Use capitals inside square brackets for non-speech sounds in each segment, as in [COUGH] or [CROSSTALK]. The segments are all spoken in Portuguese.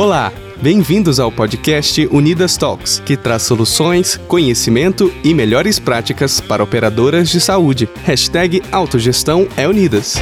Olá, bem-vindos ao podcast Unidas Talks, que traz soluções, conhecimento e melhores práticas para operadoras de saúde. Hashtag Autogestão é Unidas.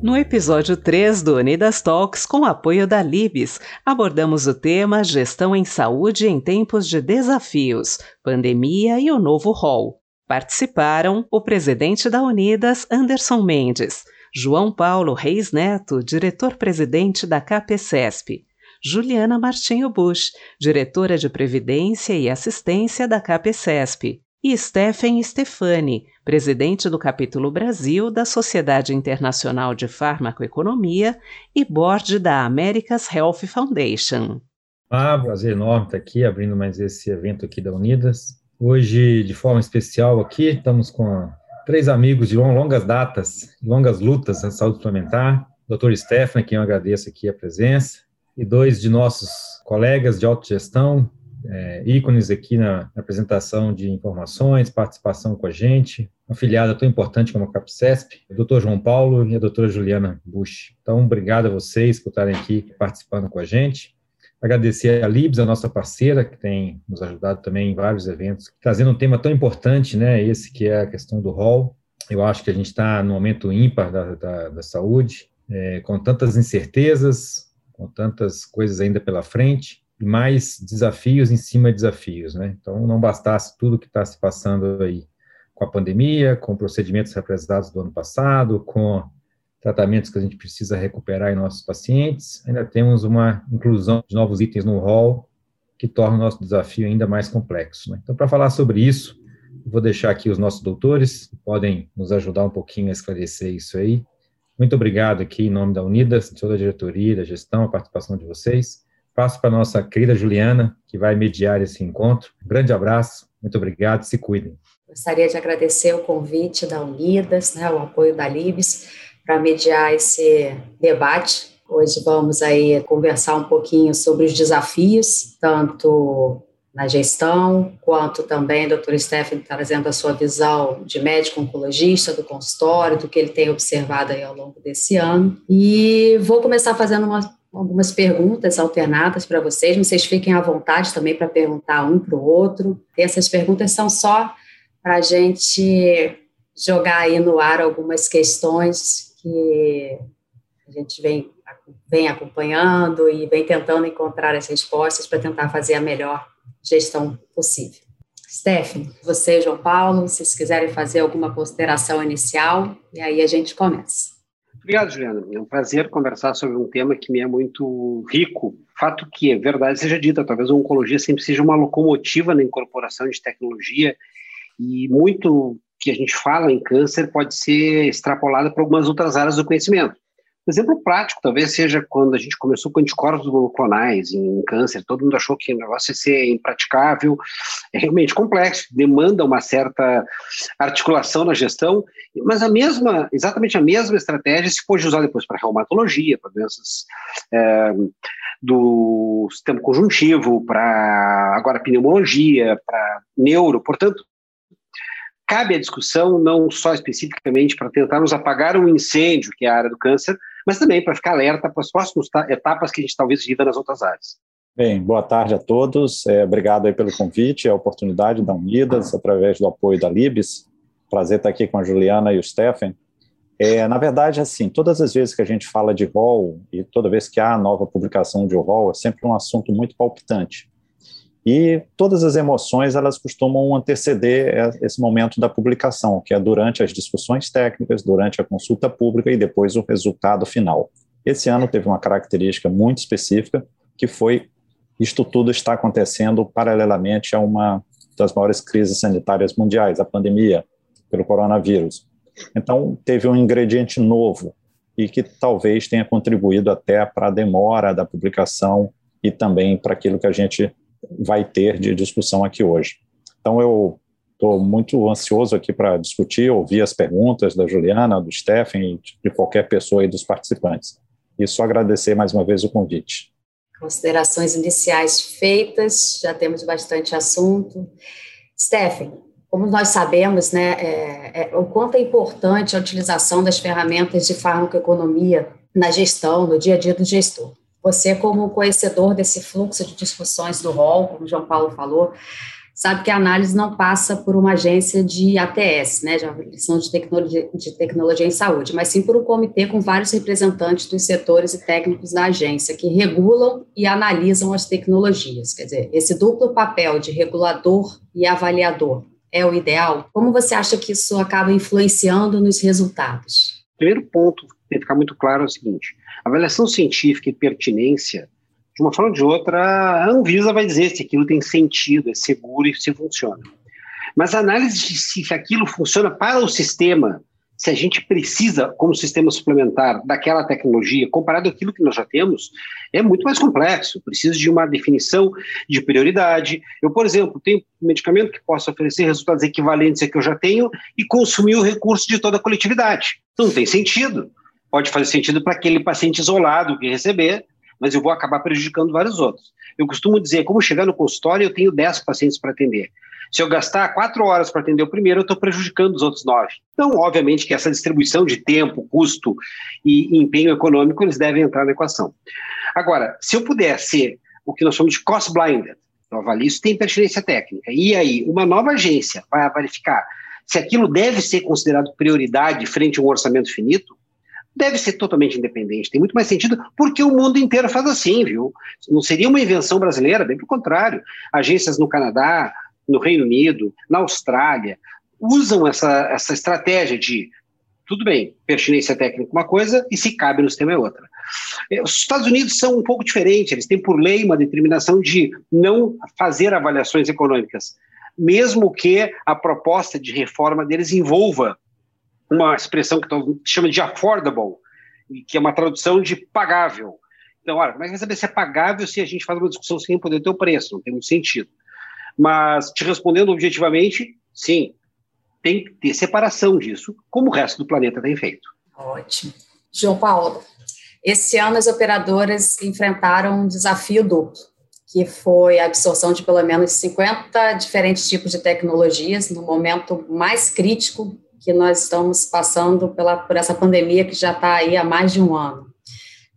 No episódio 3 do Unidas Talks, com apoio da Libes, abordamos o tema Gestão em Saúde em Tempos de Desafios, Pandemia e o Novo Rol. Participaram o presidente da Unidas, Anderson Mendes, João Paulo Reis Neto, diretor-presidente da CAPESESP, Juliana Martinho Bush, diretora de Previdência e Assistência da CAPESESP, e Stephen Stefani, presidente do capítulo Brasil da Sociedade Internacional de Farmacoeconomia e board da America's Health Foundation. Ah, prazer enorme estar aqui abrindo mais esse evento aqui da Unidas. Hoje, de forma especial aqui, estamos com três amigos de longas datas, longas lutas na saúde suplementar, Dr. Stefan, quem eu agradeço aqui a presença, e dois de nossos colegas de autogestão, é, ícones aqui na, na, apresentação de informações, participação com a gente, uma filiada tão importante como a CAPCESP, o Dr. João Paulo e a doutora Juliana Bush. Então, obrigado a vocês por estarem aqui participando com a gente. Agradecer a Libs, a nossa parceira, que tem nos ajudado também em vários eventos, trazendo um tema tão importante, né? Esse que é a questão do rol. Eu acho que a gente está no momento ímpar da, da, da saúde, é, com tantas incertezas, com tantas coisas ainda pela frente, e mais desafios em cima de desafios, né? Então, não bastasse tudo que está se passando aí com a pandemia, com procedimentos represados do ano passado, com tratamentos que a gente precisa recuperar em nossos pacientes, ainda temos uma inclusão de novos itens no rol que torna o nosso desafio ainda mais complexo. Né? Então, para falar sobre isso, vou deixar aqui os nossos doutores, que podem nos ajudar um pouquinho a esclarecer isso aí. Muito obrigado aqui em nome da Unidas, de toda a diretoria, da gestão, a participação de vocês. Passo para a nossa querida Juliana, que vai mediar esse encontro. Um grande abraço, muito obrigado, se cuidem. Gostaria de agradecer o convite da Unidas, né, o apoio da Libes, para mediar esse debate. Hoje vamos aí conversar um pouquinho sobre os desafios, tanto na gestão, quanto também o Dr. Stephanie trazendo a sua visão de médico oncologista do consultório, do que ele tem observado aí ao longo desse ano. E vou começar fazendo uma, algumas perguntas alternadas para vocês, vocês fiquem à vontade também para perguntar um para o outro. Essas perguntas são só para a gente jogar aí no ar algumas questões que a gente vem, vem acompanhando e vem tentando encontrar as respostas para tentar fazer a melhor gestão possível. Stephanie, você João Paulo, se vocês quiserem fazer alguma consideração inicial, e aí a gente começa. Obrigado, Juliana. É um prazer conversar sobre um tema que me é muito rico. Fato que, é verdade seja dita, talvez a oncologia sempre seja uma locomotiva na incorporação de tecnologia e muito que a gente fala em câncer pode ser extrapolada para algumas outras áreas do conhecimento. Um exemplo prático talvez seja quando a gente começou com anticorpos monoclonais em câncer, todo mundo achou que o negócio ia ser impraticável, é realmente complexo, demanda uma certa articulação na gestão, mas a mesma, exatamente a mesma estratégia se pode usar depois para reumatologia, para doenças é, do sistema conjuntivo, para agora pneumologia, para neuro, portanto, cabe a discussão não só especificamente para tentarmos apagar um incêndio, que é a área do câncer, mas também para ficar alerta para as próximas etapas que a gente talvez viva nas outras áreas. Bem, boa tarde a todos. É, obrigado aí pelo convite, a oportunidade da Unidas, através do apoio da Libes. Prazer estar aqui com a Juliana e o Stephen. É, na verdade, assim, todas as vezes que a gente fala de rol e toda vez que há nova publicação de rol, é sempre um assunto muito palpitante. E todas as emoções elas costumam anteceder esse momento da publicação, que é durante as discussões técnicas, durante a consulta pública e depois o resultado final. Esse ano teve uma característica muito específica, que foi isto tudo está acontecendo paralelamente a uma das maiores crises sanitárias mundiais, a pandemia pelo coronavírus. Então, teve um ingrediente novo e que talvez tenha contribuído até para a demora da publicação e também para aquilo que a gente vai ter de discussão aqui hoje. Então, eu estou muito ansioso aqui para discutir, ouvir as perguntas da Juliana, do Stephen de qualquer pessoa aí dos participantes. E só agradecer mais uma vez o convite. Considerações iniciais feitas, já temos bastante assunto. Stephen, como nós sabemos, né, é, é, o quanto é importante a utilização das ferramentas de farmacoeconomia na gestão, no dia a dia do gestor. Você, como conhecedor desse fluxo de discussões do rol, como o João Paulo falou, sabe que a análise não passa por uma agência de ATS, né, de avaliação de tecnologia, de tecnologia em saúde, mas sim por um comitê com vários representantes dos setores e técnicos da agência que regulam e analisam as tecnologias. Quer dizer, esse duplo papel de regulador e avaliador é o ideal? Como você acha que isso acaba influenciando nos resultados? Primeiro ponto tem que ficar muito claro é o seguinte: avaliação científica e pertinência de uma forma ou de outra, a Anvisa vai dizer se aquilo tem sentido, é seguro e se funciona. Mas a análise de se aquilo funciona para o sistema, se a gente precisa, como sistema suplementar, daquela tecnologia, comparado àquilo que nós já temos, é muito mais complexo. Precisa de uma definição de prioridade. Eu, por exemplo, tenho um medicamento que possa oferecer resultados equivalentes a que eu já tenho e consumir o recurso de toda a coletividade. Não tem sentido. Pode fazer sentido para aquele paciente isolado que receber, mas eu vou acabar prejudicando vários outros. Eu costumo dizer, como chegar no consultório, eu tenho 10 pacientes para atender. Se eu gastar quatro horas para atender o primeiro, eu estou prejudicando os outros nove. Então, obviamente que essa distribuição de tempo, custo e empenho econômico, eles devem entrar na equação. Agora, se eu puder ser o que nós chamamos de cost-blinded, eu avalio isso tem pertinência técnica, e aí uma nova agência vai verificar se aquilo deve ser considerado prioridade frente a um orçamento finito, deve ser totalmente independente. Tem muito mais sentido, porque o mundo inteiro faz assim, viu? Não seria uma invenção brasileira, bem pelo contrário. Agências no Canadá, no Reino Unido, na Austrália, usam essa, essa estratégia de tudo bem, pertinência técnica é uma coisa e se cabe no sistema é outra. É, os Estados Unidos são um pouco diferentes, eles têm por lei uma determinação de não fazer avaliações econômicas, mesmo que a proposta de reforma deles envolva uma expressão que chama de affordable, que é uma tradução de pagável. Então, olha, como é que vai saber se é pagável se a gente faz uma discussão sem poder ter o preço? Não tem muito sentido. Mas, te respondendo objetivamente, sim, tem que ter separação disso, como o resto do planeta tem feito. Ótimo. João Paulo, esse ano as operadoras enfrentaram um desafio duplo, que foi a absorção de pelo menos 50 diferentes tipos de tecnologias no momento mais crítico que nós estamos passando pela, por essa pandemia que já está aí há mais de um ano,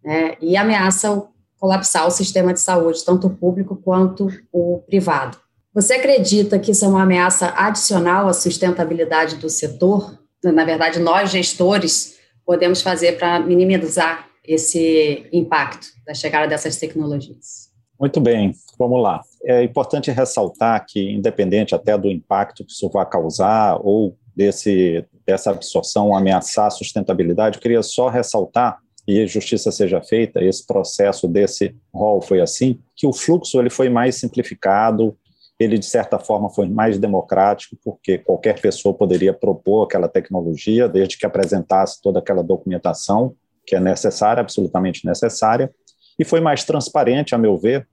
né, e ameaça colapsar o sistema de saúde, tanto o público quanto o privado. Você acredita que isso é uma ameaça adicional à sustentabilidade do setor? Na verdade, nós, gestores, podemos fazer para minimizar esse impacto da chegada dessas tecnologias? Muito bem, vamos lá. É importante ressaltar que, independente até do impacto que isso vai causar ou desse, dessa absorção ameaçar a sustentabilidade, eu queria só ressaltar e justiça seja feita, esse processo desse rol foi assim, que o fluxo ele foi mais simplificado, ele de certa forma foi mais democrático, porque qualquer pessoa poderia propor aquela tecnologia, desde que apresentasse toda aquela documentação que é necessária, absolutamente necessária, e foi mais transparente, a meu ver,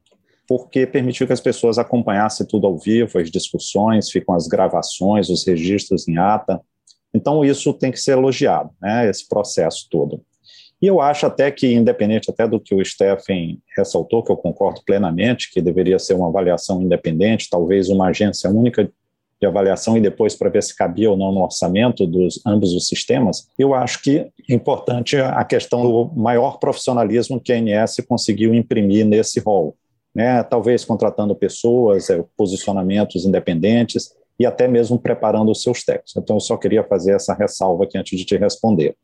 porque permitiu que as pessoas acompanhassem tudo ao vivo, as discussões, ficam as gravações, os registros em ata. Então, isso tem que ser elogiado, né, esse processo todo. E eu acho até que, independente até do que o Stephen ressaltou, que eu concordo plenamente, que deveria ser uma avaliação independente, talvez uma agência única de avaliação e depois para ver se cabia ou não no orçamento dos ambos os sistemas, eu acho que é importante a questão do maior profissionalismo que a ANS conseguiu imprimir nesse rol né, talvez contratando pessoas, é, posicionamentos independentes e até mesmo preparando os seus textos. Então, eu só queria fazer essa ressalva aqui antes de te responder.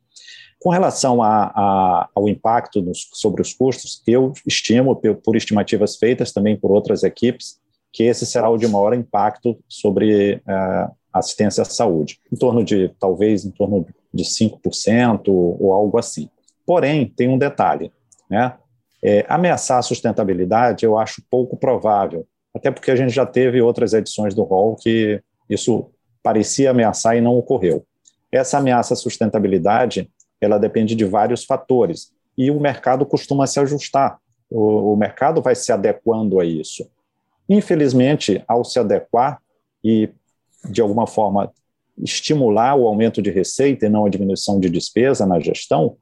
Com relação a, a, ao impacto nos, sobre os custos, eu estimo, por estimativas feitas também por outras equipes, que esse será o de maior impacto sobre uh, assistência à saúde, em torno de, talvez, em torno de 5% ou algo assim. Porém, tem um detalhe, né? É, ameaçar a sustentabilidade eu acho pouco provável, até porque a gente já teve outras edições do rol que isso parecia ameaçar e não ocorreu. Essa ameaça à sustentabilidade, ela depende de vários fatores, e o mercado costuma se ajustar, o, o mercado vai se adequando a isso. Infelizmente, ao se adequar e, de alguma forma, estimular o aumento de receita e não a diminuição de despesa na gestão,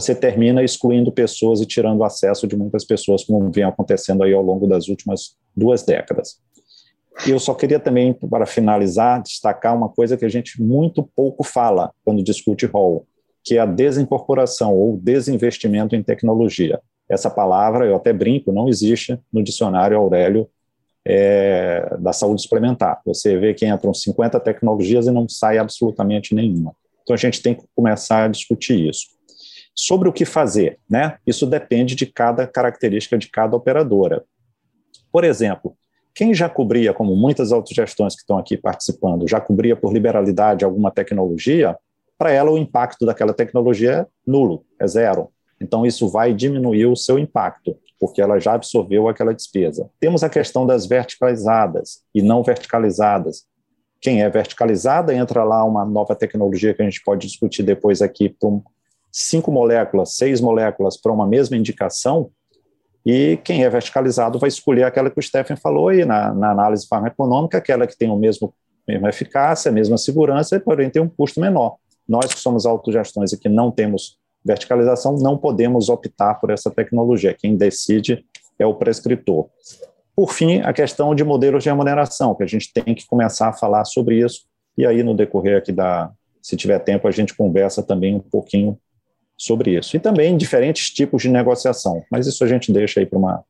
você termina excluindo pessoas e tirando acesso de muitas pessoas, como vem acontecendo aí ao longo das últimas duas décadas. E eu só queria também, para finalizar, destacar uma coisa que a gente muito pouco fala quando discute rol, que é a desincorporação ou desinvestimento em tecnologia. Essa palavra, eu até brinco, não existe no dicionário Aurélio é, da saúde suplementar. Você vê que entram 50 tecnologias e não sai absolutamente nenhuma. Então a gente tem que começar a discutir isso. Sobre o que fazer, né? Isso depende de cada característica de cada operadora. Por exemplo, quem já cobria, como muitas autogestões que estão aqui participando, já cobria por liberalidade alguma tecnologia, para ela o impacto daquela tecnologia é nulo, é zero. Então isso vai diminuir o seu impacto, porque ela já absorveu aquela despesa.Emos a questão das verticalizadas e não verticalizadas. Quem é verticalizada, entra lá uma nova tecnologia que a gente pode discutir depois aqui, com cinco moléculas, seis moléculas para uma mesma indicação, e quem é verticalizado vai escolher aquela que o Stephen falou aí na, na análise farmacoeconômica, aquela que tem o mesmo mesma eficácia, a mesma segurança, porém tem um custo menor. Nós que somos autogestões e que não temos verticalização, não podemos optar por essa tecnologia. Quem decide é o prescritor. Por fim, a questão de modelos de remuneração, que a gente tem que começar a falar sobre isso, e aí no decorrer aqui da, se tiver tempo, a gente conversa também um pouquinho sobre isso. E também diferentes tipos de negociação, mas isso a gente deixa aí para uma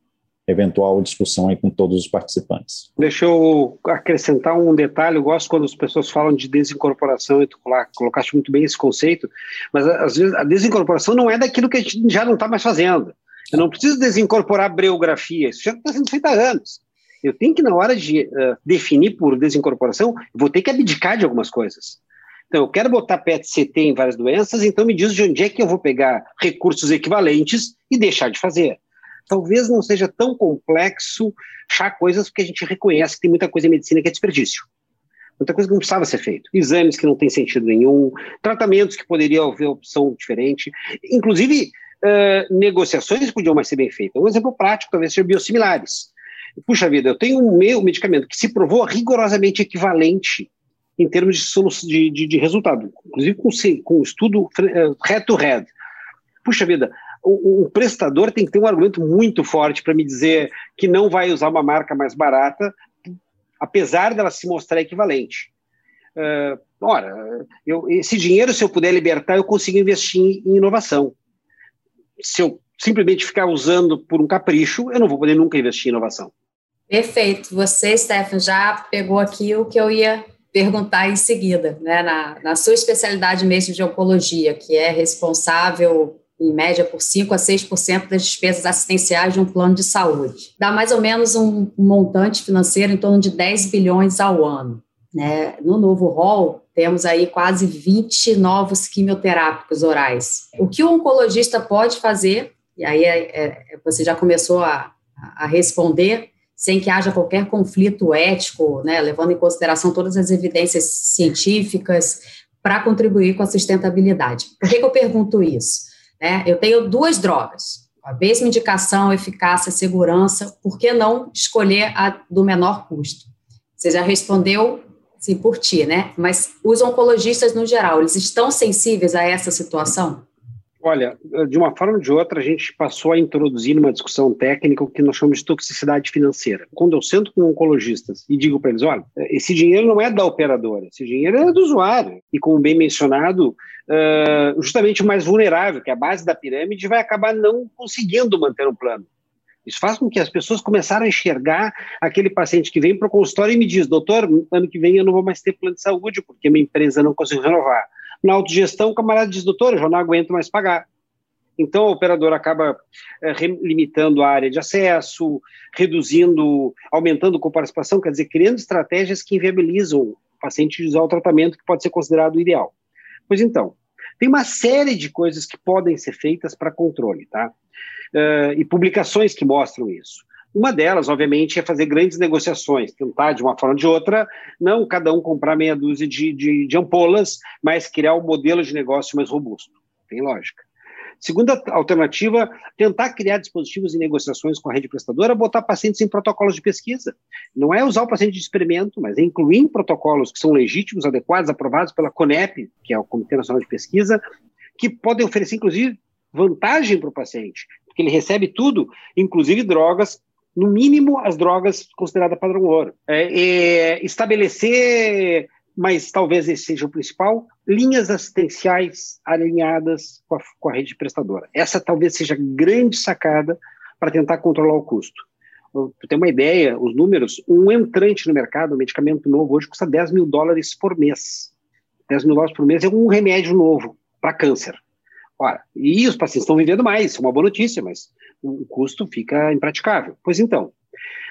eventual discussão aí com todos os participantes. Deixa eu acrescentar um detalhe, eu gosto quando as pessoas falam de desincorporação, e tu colocaste muito bem esse conceito, mas às vezes a desincorporação não é daquilo que a gente já não está mais fazendo. Eu não preciso desincorporar breografia, isso já está sendo feito há anos. Eu tenho que, na hora de uh, definir por desincorporação, vou ter que abdicar de algumas coisas. Então, eu quero botar PET-CT em várias doenças, então me diz de onde é que eu vou pegar recursos equivalentes e deixar de fazer. Talvez não seja tão complexo achar coisas porque a gente reconhece que tem muita coisa em medicina que é desperdício. Muita coisa que não precisava ser feito. Exames que não têm sentido nenhum, tratamentos que poderiam haver opção diferente, inclusive uh, negociações podiam mais ser bem feitas. Um exemplo prático talvez seja biosimilares. Puxa vida, eu tenho um meu medicamento que se provou rigorosamente equivalente em termos de, de, de, de resultado, inclusive com, com estudo head-to-head. Puxa vida, o, o, prestador tem que ter um argumento muito forte para me dizer que não vai usar uma marca mais barata, apesar dela se mostrar equivalente. Uh, ora, eu, esse dinheiro, se eu puder libertar, eu consigo investir em, em inovação. Se eu simplesmente ficar usando por um capricho, eu não vou poder nunca investir em inovação. Perfeito. Você, Stefan, já pegou aqui o que eu ia perguntar em seguida, né, na, na sua especialidade mesmo de oncologia, que é responsável em média por 5 a 6% das despesas assistenciais de um plano de saúde. Dá mais ou menos um montante financeiro em torno de 10 bilhões ao ano. Né? No novo rol, temos aí quase 20 novos quimioterápicos orais. O que o oncologista pode fazer, e aí é, é, você já começou a, a responder, sem que haja qualquer conflito ético, né, levando em consideração todas as evidências científicas para contribuir com a sustentabilidade. Por que, que eu pergunto isso? Né, eu tenho duas drogas, a mesma indicação, eficácia, segurança, por que não escolher a do menor custo? Você já respondeu sim por ti, né? Mas os oncologistas no geral, eles estão sensíveis a essa situação? Olha, de uma forma ou de outra, a gente passou a introduzir numa discussão técnica o que nós chamamos de toxicidade financeira. Quando eu sento com oncologistas e digo para eles: olha, esse dinheiro não é da operadora, esse dinheiro é do usuário. E como bem mencionado, justamente o mais vulnerável, que é a base da pirâmide, vai acabar não conseguindo manter o plano. Isso faz com que as pessoas começaram a enxergar aquele paciente que vem para o consultório e me diz: doutor, ano que vem eu não vou mais ter plano de saúde porque minha empresa não conseguiu renovar na autogestão, o camarada diz, doutor, eu já não aguento mais pagar. Então, a operadora acaba é, limitando a área de acesso, reduzindo, aumentando a participação, quer dizer, criando estratégias que inviabilizam o paciente usar o tratamento que pode ser considerado ideal. Pois então, tem uma série de coisas que podem ser feitas para controle, tá? Uh, e publicações que mostram isso. Uma delas, obviamente, é fazer grandes negociações, tentar, de uma forma ou de outra, não cada um comprar meia dúzia de, de, de ampolas, mas criar um modelo de negócio mais robusto. Tem lógica. Segunda alternativa, tentar criar dispositivos em negociações com a rede prestadora, botar pacientes em protocolos de pesquisa. Não é usar o paciente de experimento, mas é incluir em protocolos que são legítimos, adequados, aprovados pela CONEP, que é o Comitê Nacional de Pesquisa, que podem oferecer, inclusive, vantagem para o paciente, porque ele recebe tudo, inclusive drogas no mínimo, as drogas consideradas padrão ouro. É, é, estabelecer, mas talvez esse seja o principal, linhas assistenciais alinhadas com a, com a rede prestadora. Essa talvez seja a grande sacada para tentar controlar o custo. Para ter uma ideia, os números, um entrante no mercado, um medicamento novo, hoje custa 10 mil dólares por mês. 10 mil dólares por mês é um remédio novo para câncer. Ora, e os pacientes estão vivendo mais, é uma boa notícia, mas o custo fica impraticável. Pois então,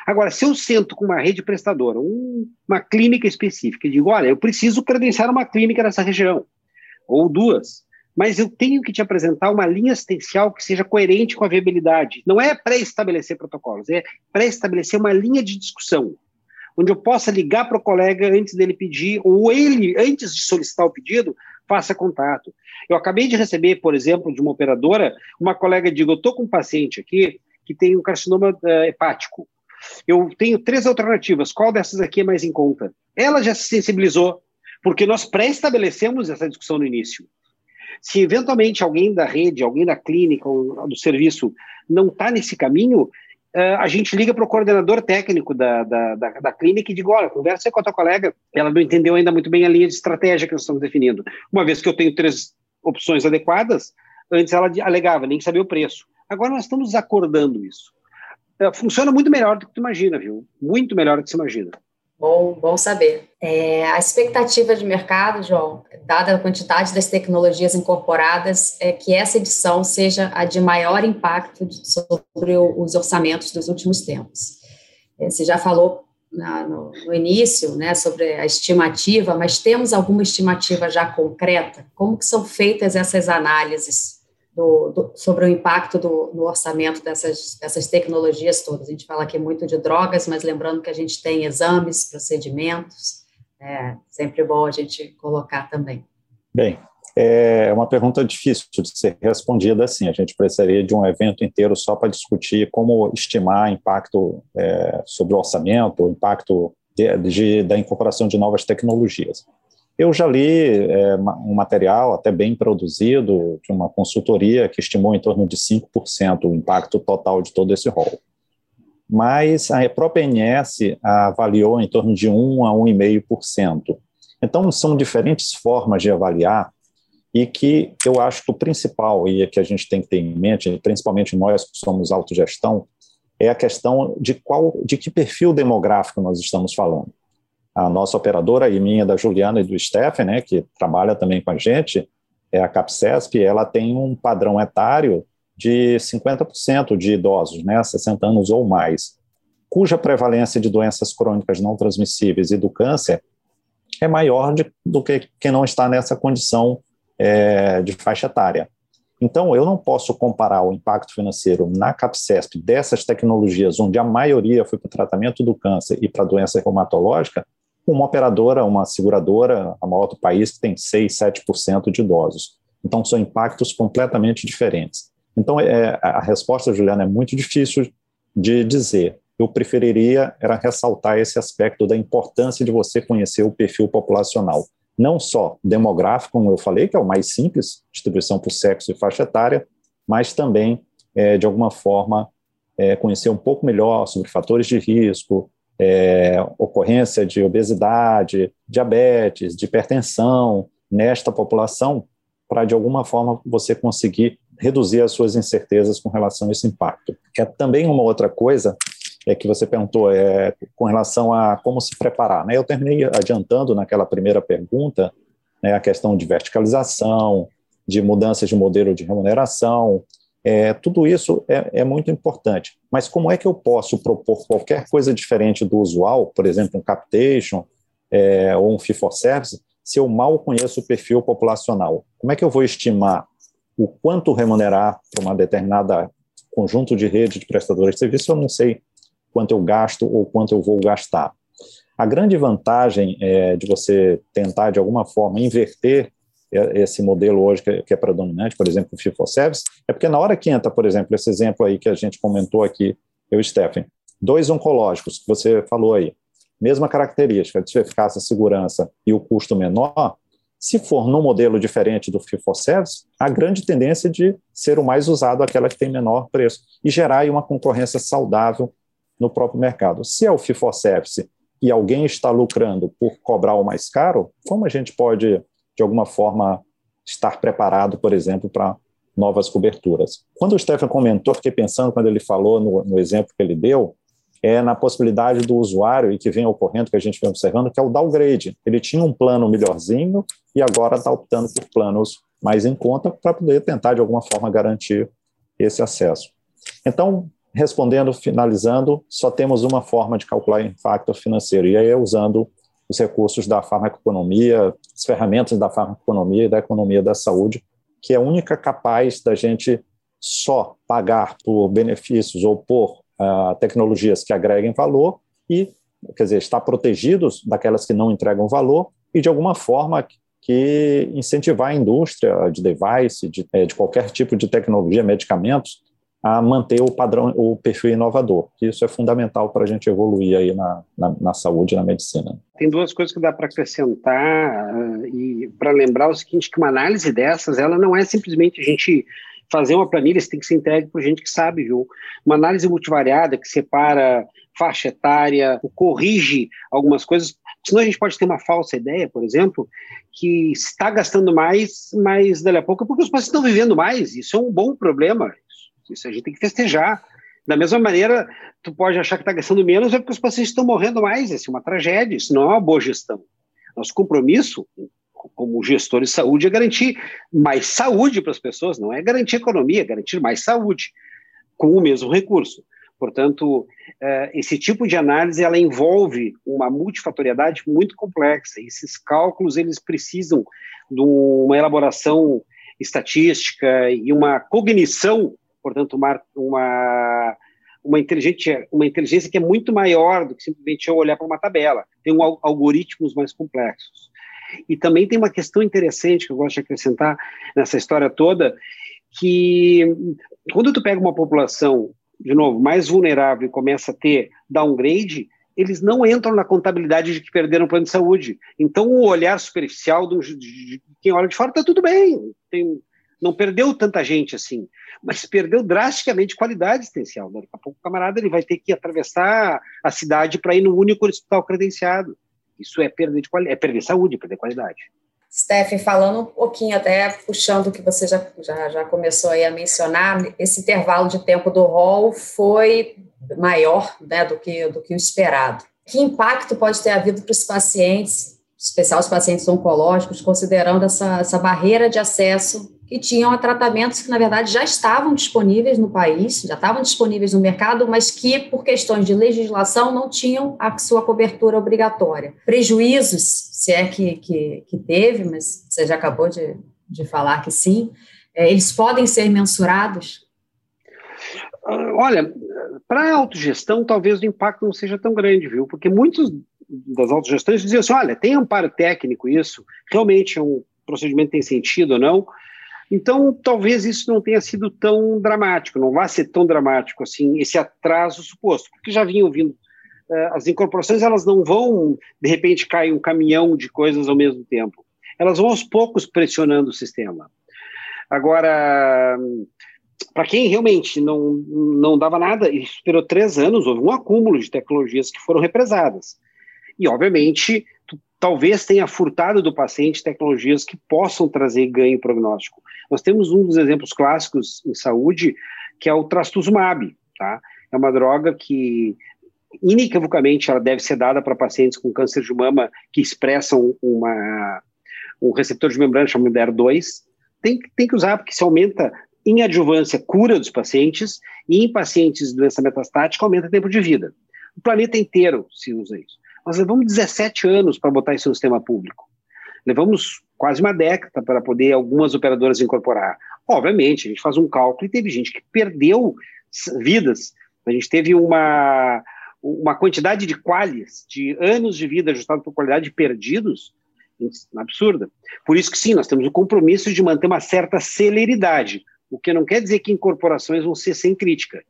agora, se eu sento com uma rede prestadora, um, uma clínica específica, e digo, olha, eu preciso credenciar uma clínica nessa região, ou duas, mas eu tenho que te apresentar uma linha assistencial que seja coerente com a viabilidade. Não é pré-estabelecer protocolos, é pré-estabelecer uma linha de discussão, onde eu possa ligar para o colega antes dele pedir, ou ele, antes de solicitar o pedido, faça contato. Eu acabei de receber, por exemplo, de uma operadora, uma colega diga, eu estou com um paciente aqui que tem um carcinoma uh, hepático. Eu tenho três alternativas, qual dessas aqui é mais em conta? Ela já se sensibilizou, porque nós pré-estabelecemos essa discussão no início. Se eventualmente alguém da rede, alguém da clínica ou do serviço não está nesse caminho, a gente liga para o coordenador técnico da, da, da, da, clínica e diz: olha, conversa com a tua colega, ela não entendeu ainda muito bem a linha de estratégia que nós estamos definindo. Uma vez que eu tenho três opções adequadas, antes ela alegava, nem sabia o preço. Agora nós estamos acordando isso. Uh, funciona muito melhor do que tu imagina, viu? Muito melhor do que você imagina. Bom, bom saber. É, a expectativa de mercado, João, dada a quantidade das tecnologias incorporadas, é que essa edição seja a de maior impacto sobre os orçamentos dos últimos tempos. É, você já falou na, no, no, início, né, sobre a estimativa, mas temos alguma estimativa já concreta? Como que são feitas essas análises do, do, sobre o impacto do, no orçamento dessas, dessas tecnologias todas. A gente fala aqui muito de drogas, mas lembrando que a gente tem exames, procedimentos, é sempre bom a gente colocar também. Bem, é uma pergunta difícil de ser respondida assim. A gente precisaria de um evento inteiro só para discutir como estimar impacto é, sobre o orçamento, o impacto de, de, da incorporação de novas tecnologias. Eu já li é, um material até bem produzido de uma consultoria que estimou em torno de 5% o impacto total de todo esse rol. Mas a própria INS avaliou em torno de 1 a 1,5%. Então, são diferentes formas de avaliar e que eu acho que o principal, e que a gente tem que ter em mente, principalmente nós que somos autogestão, é a questão de qual, de que perfil demográfico nós estamos falando a nossa operadora e minha, da Juliana e do Stephen, né, que trabalha também com a gente, é a CAPCESP, ela tem um padrão etário de 50% de idosos, né, 60 anos ou mais, cuja prevalência de doenças crônicas não transmissíveis e do câncer é maior de, do que quem não está nessa condição é, de faixa etária. Então, eu não posso comparar o impacto financeiro na CAPCESP dessas tecnologias, onde a maioria foi para o tratamento do câncer e para a doença reumatológica, uma operadora, uma seguradora, a maior do país, que tem 6, 7% de idosos. Então, são impactos completamente diferentes. Então, é, a resposta, Juliana, é muito difícil de dizer. Eu preferiria era ressaltar esse aspecto da importância de você conhecer o perfil populacional, não só demográfico, como eu falei, que é o mais simples, distribuição por sexo e faixa etária, mas também, é, de alguma forma, é, conhecer um pouco melhor sobre fatores de risco, é, ocorrência de obesidade, diabetes, de hipertensão nesta população, para de alguma forma você conseguir reduzir as suas incertezas com relação a esse impacto. É também uma outra coisa é que você perguntou é, com relação a como se preparar. Né? Eu terminei adiantando naquela primeira pergunta né, a questão de verticalização, de mudanças de modelo de remuneração, é, tudo isso é, é, muito importante. Mas como é que eu posso propor qualquer coisa diferente do usual, por exemplo, um captation é, ou um fee for service, se eu mal conheço o perfil populacional? Como é que eu vou estimar o quanto remunerar para uma determinada conjunto de rede de prestadores de serviço? Eu não sei quanto eu gasto ou quanto eu vou gastar. A grande vantagem é, de você tentar, de alguma forma, inverter esse modelo hoje que, que é predominante, por exemplo, o FIFO Service, é porque na hora que entra, por exemplo, esse exemplo aí que a gente comentou aqui, eu Stephen, dois oncológicos, que você falou aí, mesma característica de eficácia, segurança e o custo menor, se for num modelo diferente do FIFO Service, a grande tendência de ser o mais usado aquela que tem menor preço e gerar aí uma concorrência saudável no próprio mercado. Se é o fee for service e alguém está lucrando por cobrar o mais caro, como a gente pode, de alguma forma, estar preparado, por exemplo, para novas coberturas? Quando o Stefan comentou, fiquei pensando, quando ele falou no, no exemplo que ele deu, é na possibilidade do usuário, e que vem ocorrendo, que a gente vem observando, que é o downgrade. Ele tinha um plano melhorzinho e agora está optando por planos mais em conta para poder tentar, de alguma forma, garantir esse acesso. Então, respondendo, finalizando, só temos uma forma de calcular impacto financeiro, e aí é usando os recursos da farmacoeconomia, as ferramentas da farmacoeconomia e da economia da saúde, que é a única capaz da gente só pagar por benefícios ou por uh, tecnologias que agreguem valor e, quer dizer, estar protegidos daquelas que não entregam valor e, de alguma forma, que incentivar a indústria de device, de, eh, de qualquer tipo de tecnologia, medicamentos, a manter o padrão, o perfil inovador. Isso é fundamental para a gente evoluir aí na, na, na, saúde e na medicina. Tem duas coisas que dá para acrescentar uh, e para lembrar o seguinte, que uma análise dessas, ela não é simplesmente a gente fazer uma planilha, isso tem que ser entregue por gente que sabe, viu? Uma análise multivariada que separa faixa etária, corrige algumas coisas, senão a gente pode ter uma falsa ideia, por exemplo, que está gastando mais, mas dali a pouco é porque os pacientes estão vivendo mais, isso é um bom problema, isso a gente tem que festejar. Da mesma maneira, tu pode achar que está gastando menos é porque os pacientes estão morrendo mais. Isso é uma tragédia, isso não é uma boa gestão. Nosso compromisso como gestor de saúde é garantir mais saúde para as pessoas, não é garantir economia, é garantir mais saúde com o mesmo recurso. Portanto, eh, esse tipo de análise ela envolve uma multifatoriedade muito complexa. Esses cálculos eles precisam de uma elaboração estatística e uma cognição portanto, uma, uma, uma, inteligência, uma inteligência que é muito maior do que simplesmente eu olhar para uma tabela. Tem um, algoritmos mais complexos. E também tem uma questão interessante que eu gosto de acrescentar nessa história toda, que quando tu pega uma população, de novo, mais vulnerável e começa a ter downgrade, eles não entram na contabilidade de que perderam o plano de saúde. Então, o olhar superficial de, de quem olha de fora está tudo bem, tem, não perdeu tanta gente assim mas perdeu drasticamente qualidade existencial. Daqui a pouco o camarada ele vai ter que atravessar a cidade para ir no único hospital credenciado. Isso é perder de qualidade, é perder saúde, perder qualidade. Steph, falando um pouquinho, até puxando o que você já, já, já começou aí a mencionar, esse intervalo de tempo do rol foi maior né, do, que, do que o esperado. Que impacto pode ter havido para os pacientes, especial os pacientes oncológicos, considerando essa, essa barreira de acesso que tinham tratamentos que, na verdade, já estavam disponíveis no país, já estavam disponíveis no mercado, mas que, por questões de legislação, não tinham a sua cobertura obrigatória. Prejuízos, se é que, que, que teve, mas você já acabou de, de falar que sim, é, eles podem ser mensurados? Ah, olha, para a autogestão, talvez o impacto não seja tão grande, viu? Porque muitos das autogestões diziam assim: olha, tem amparo técnico isso, realmente é um procedimento tem sentido ou não, então, talvez isso não tenha sido tão dramático, não vai ser tão dramático assim, esse atraso suposto, porque já vinham vindo. Uh, as incorporações, elas não vão, de repente, cair um caminhão de coisas ao mesmo tempo. Elas vão aos poucos pressionando o sistema. Agora, para quem realmente não, não dava nada, e esperou três anos, houve um acúmulo de tecnologias que foram represadas. E, obviamente, talvez tenha furtado do paciente tecnologias que possam trazer ganho prognóstico. Nós temos um dos exemplos clássicos em saúde, que é o trastuzumab, tá? É uma droga que inequivocamente ela deve ser dada para pacientes com câncer de mama que expressam uma, um receptor de membrana chamado DER2. Tem, tem que usar porque se aumenta em adjuvância cura dos pacientes e em pacientes de doença metastática aumenta o tempo de vida. O planeta inteiro se usa isso. Nós levamos 17 anos para botar isso no sistema público. Levamos quase uma década para poder algumas operadoras incorporar. Obviamente, a gente faz um cálculo e teve gente que perdeu vidas. A gente teve uma, uma quantidade de quales, de anos de vida ajustado por qualidade perdidos, absurda. Por isso que sim, nós temos o compromisso de manter uma certa celeridade, o que não quer dizer que incorporações vão ser sem crítica.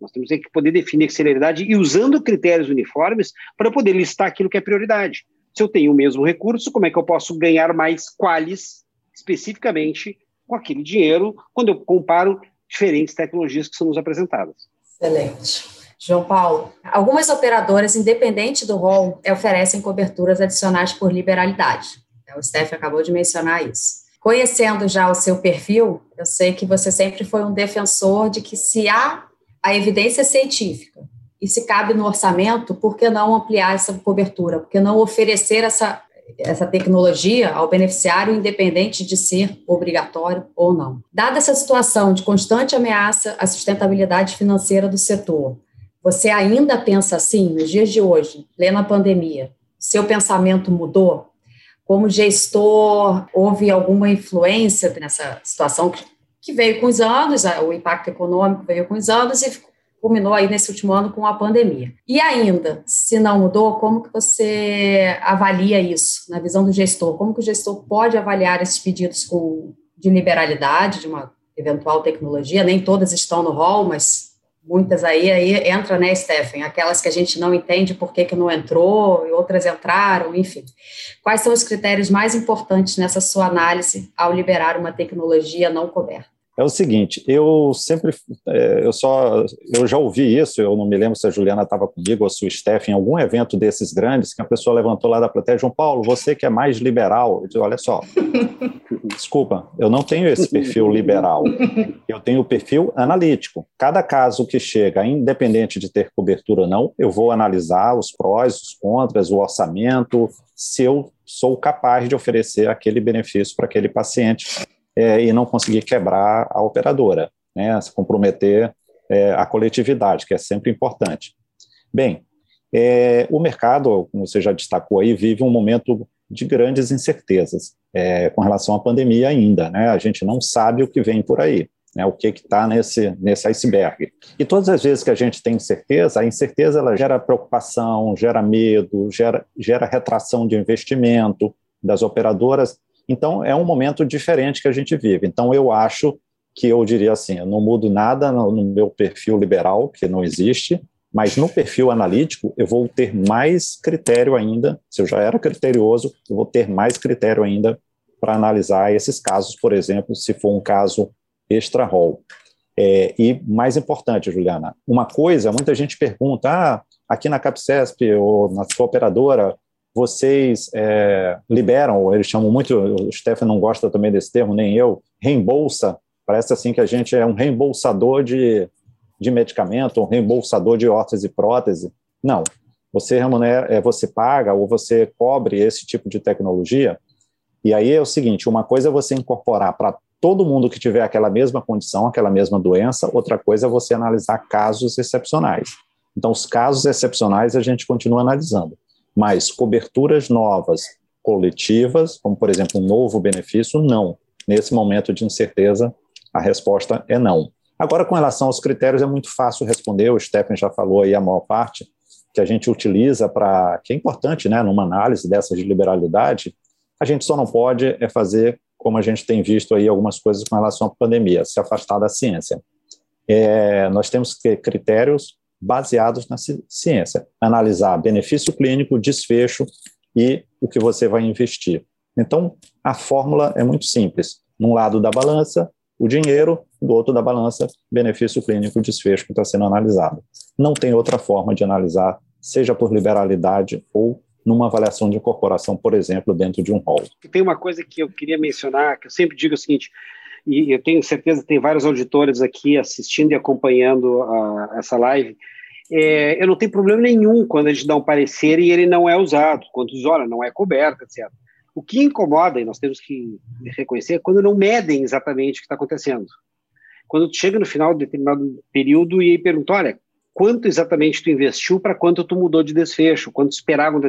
Nós temos que poder definir celeridade e usando critérios uniformes para poder listar aquilo que é prioridade. Se eu tenho o mesmo recurso, como é que eu posso ganhar mais quales especificamente com aquele dinheiro quando eu comparo diferentes tecnologias que são nos apresentadas? Excelente. João Paulo, algumas operadoras, independente do rol, oferecem coberturas adicionais por liberalidade. O Steph acabou de mencionar isso. Conhecendo já o seu perfil, eu sei que você sempre foi um defensor de que se há a evidência científica e se cabe no orçamento, por que não ampliar essa cobertura? Por que não oferecer essa, essa tecnologia ao beneficiário, independente de ser obrigatório ou não? Dada essa situação de constante ameaça à sustentabilidade financeira do setor, você ainda pensa assim, nos dias de hoje, plena pandemia? Seu pensamento mudou? Como gestor, houve alguma influência nessa situação que veio com os anos, o impacto econômico veio com os anos e culminou aí nesse último ano com a pandemia. E ainda, se não mudou, como que você avalia isso na visão do gestor? Como que o gestor pode avaliar esses pedidos com, de liberalidade, de uma eventual tecnologia? Nem todas estão no rol, mas muitas aí, aí entra, né, Stephen? Aquelas que a gente não entende por que, que não entrou, e outras entraram, enfim. Quais são os critérios mais importantes nessa sua análise ao liberar uma tecnologia não coberta? É o seguinte, eu sempre, é, eu só, eu já ouvi isso, eu não me lembro se a Juliana estava comigo ou se o Steph em algum evento desses grandes, que a pessoa levantou lá da plateia, João Paulo, você que é mais liberal, eu disse, olha só, desculpa, eu não tenho esse perfil liberal, eu tenho o perfil analítico. Cada caso que chega, independente de ter cobertura ou não, eu vou analisar os prós, os contras, o orçamento, se eu sou capaz de oferecer aquele benefício para aquele paciente é, e não conseguir quebrar a operadora, né, se comprometer é, a coletividade, que é sempre importante. Bem, é, o mercado, como você já destacou aí, vive um momento de grandes incertezas é, com relação à pandemia ainda, né? A gente não sabe o que vem por aí, né? O que está nesse nesse iceberg. E todas as vezes que a gente tem incerteza, a incerteza ela gera preocupação, gera medo, gera gera retração de investimento das operadoras então, é um momento diferente que a gente vive. Então, eu acho que eu diria assim: eu não mudo nada no, meu perfil liberal, que não existe, mas no perfil analítico eu vou ter mais critério ainda. Se eu já era criterioso, eu vou ter mais critério ainda para analisar esses casos, por exemplo, se for um caso extra-rol. É, e mais importante, Juliana, uma coisa, muita gente pergunta, ah, aqui na Capcesp ou na sua operadora, vocês é, liberam, eles chamam muito, o Stefan não gosta também desse termo, nem eu, reembolsa, parece assim que a gente é um reembolsador de, de medicamento, um reembolsador de órtese e prótese. Não, você remunera, é, você paga ou você cobre esse tipo de tecnologia, e aí é o seguinte, uma coisa é você incorporar para todo mundo que tiver aquela mesma condição, aquela mesma doença, outra coisa é você analisar casos excepcionais. Então, os casos excepcionais a gente continua analisando mas coberturas novas, coletivas, como por exemplo um novo benefício, não. Nesse momento de incerteza, a resposta é não. Agora, com relação aos critérios, é muito fácil responder, o Stephen já falou aí a maior parte, que a gente utiliza para, que é importante, né, numa análise dessa de liberalidade, a gente só não pode é fazer, como a gente tem visto aí algumas coisas com relação à pandemia, se afastar da ciência. É, nós temos que ter critérios baseados na ciência. Analisar benefício clínico, desfecho e o que você vai investir. Então, a fórmula é muito simples. Num lado da balança, o dinheiro, do outro da balança, benefício clínico, desfecho que está sendo analisado. Não tem outra forma de analisar, seja por liberalidade ou numa avaliação de incorporação, por exemplo, dentro de um rol. Tem uma coisa que eu queria mencionar, que eu sempre digo o seguinte, e eu tenho certeza que tem vários auditores aqui assistindo e acompanhando a, essa live, é, eu não tenho problema nenhum quando a gente dá um parecer e ele não é usado, quando diz, olha, não é coberto, etc. O que incomoda, e nós temos que reconhecer, é quando não medem exatamente o que está acontecendo. Quando tu chega no final de determinado período e pergunta, olha, quanto exatamente tu investiu para quanto tu mudou de desfecho, quanto esperava,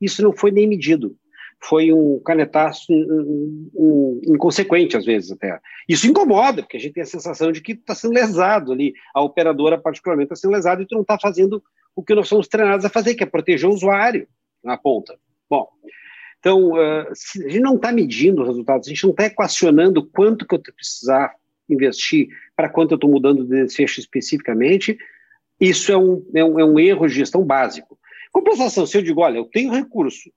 isso não foi nem medido foi um canetaço um, um, inconsequente, às vezes até. Isso incomoda, porque a gente tem a sensação de que está sendo lesado ali, a operadora particularmente está sendo lesada e tu não está fazendo o que nós somos treinados a fazer, que é proteger o usuário na ponta. Bom, então, uh, a gente não está medindo os resultados, a gente não está equacionando quanto que eu precisar investir para quanto eu estou mudando de desfecho especificamente, isso é um, é, um, é um erro de gestão básico. Compensação, se eu digo, olha, eu tenho recurso,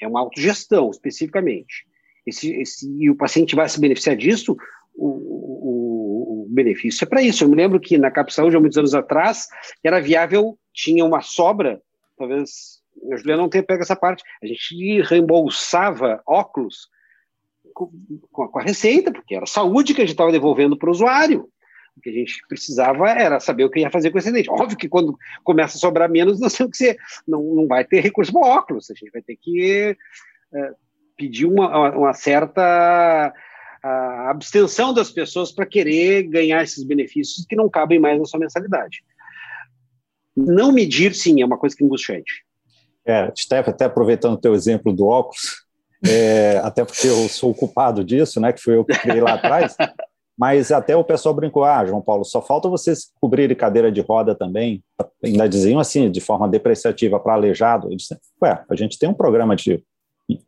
é uma autogestão, especificamente. Esse, esse, e o paciente vai se beneficiar disso, o, o, o benefício é para isso. Eu me lembro que na Cap Saúde, há muitos anos atrás, era viável, tinha uma sobra, talvez a Juliana não tenha pego essa parte, a gente reembolsava óculos com, com a receita, porque era saúde que a gente estava devolvendo para o usuário. O que a gente precisava era saber o que ia fazer com esse dente. Óbvio que quando começa a sobrar menos, [LAUGHS] nós temos que ser, não, não vai ter recurso para óculos, a gente vai ter que é, pedir uma, uma certa abstenção das pessoas para querer ganhar esses benefícios que não cabem mais na sua mensalidade. Não medir, sim, é uma coisa que angustia a gente. É, Steph, até aproveitando o teu exemplo do óculos, é, até porque eu sou o culpado disso, né, que foi eu que criei lá atrás, mas até o pessoal brincou, ah, João Paulo, só falta vocês cobrirem cadeira de roda também, ainda diziam assim, de forma depreciativa para aleijado, eu disse, ué, a gente tem um programa de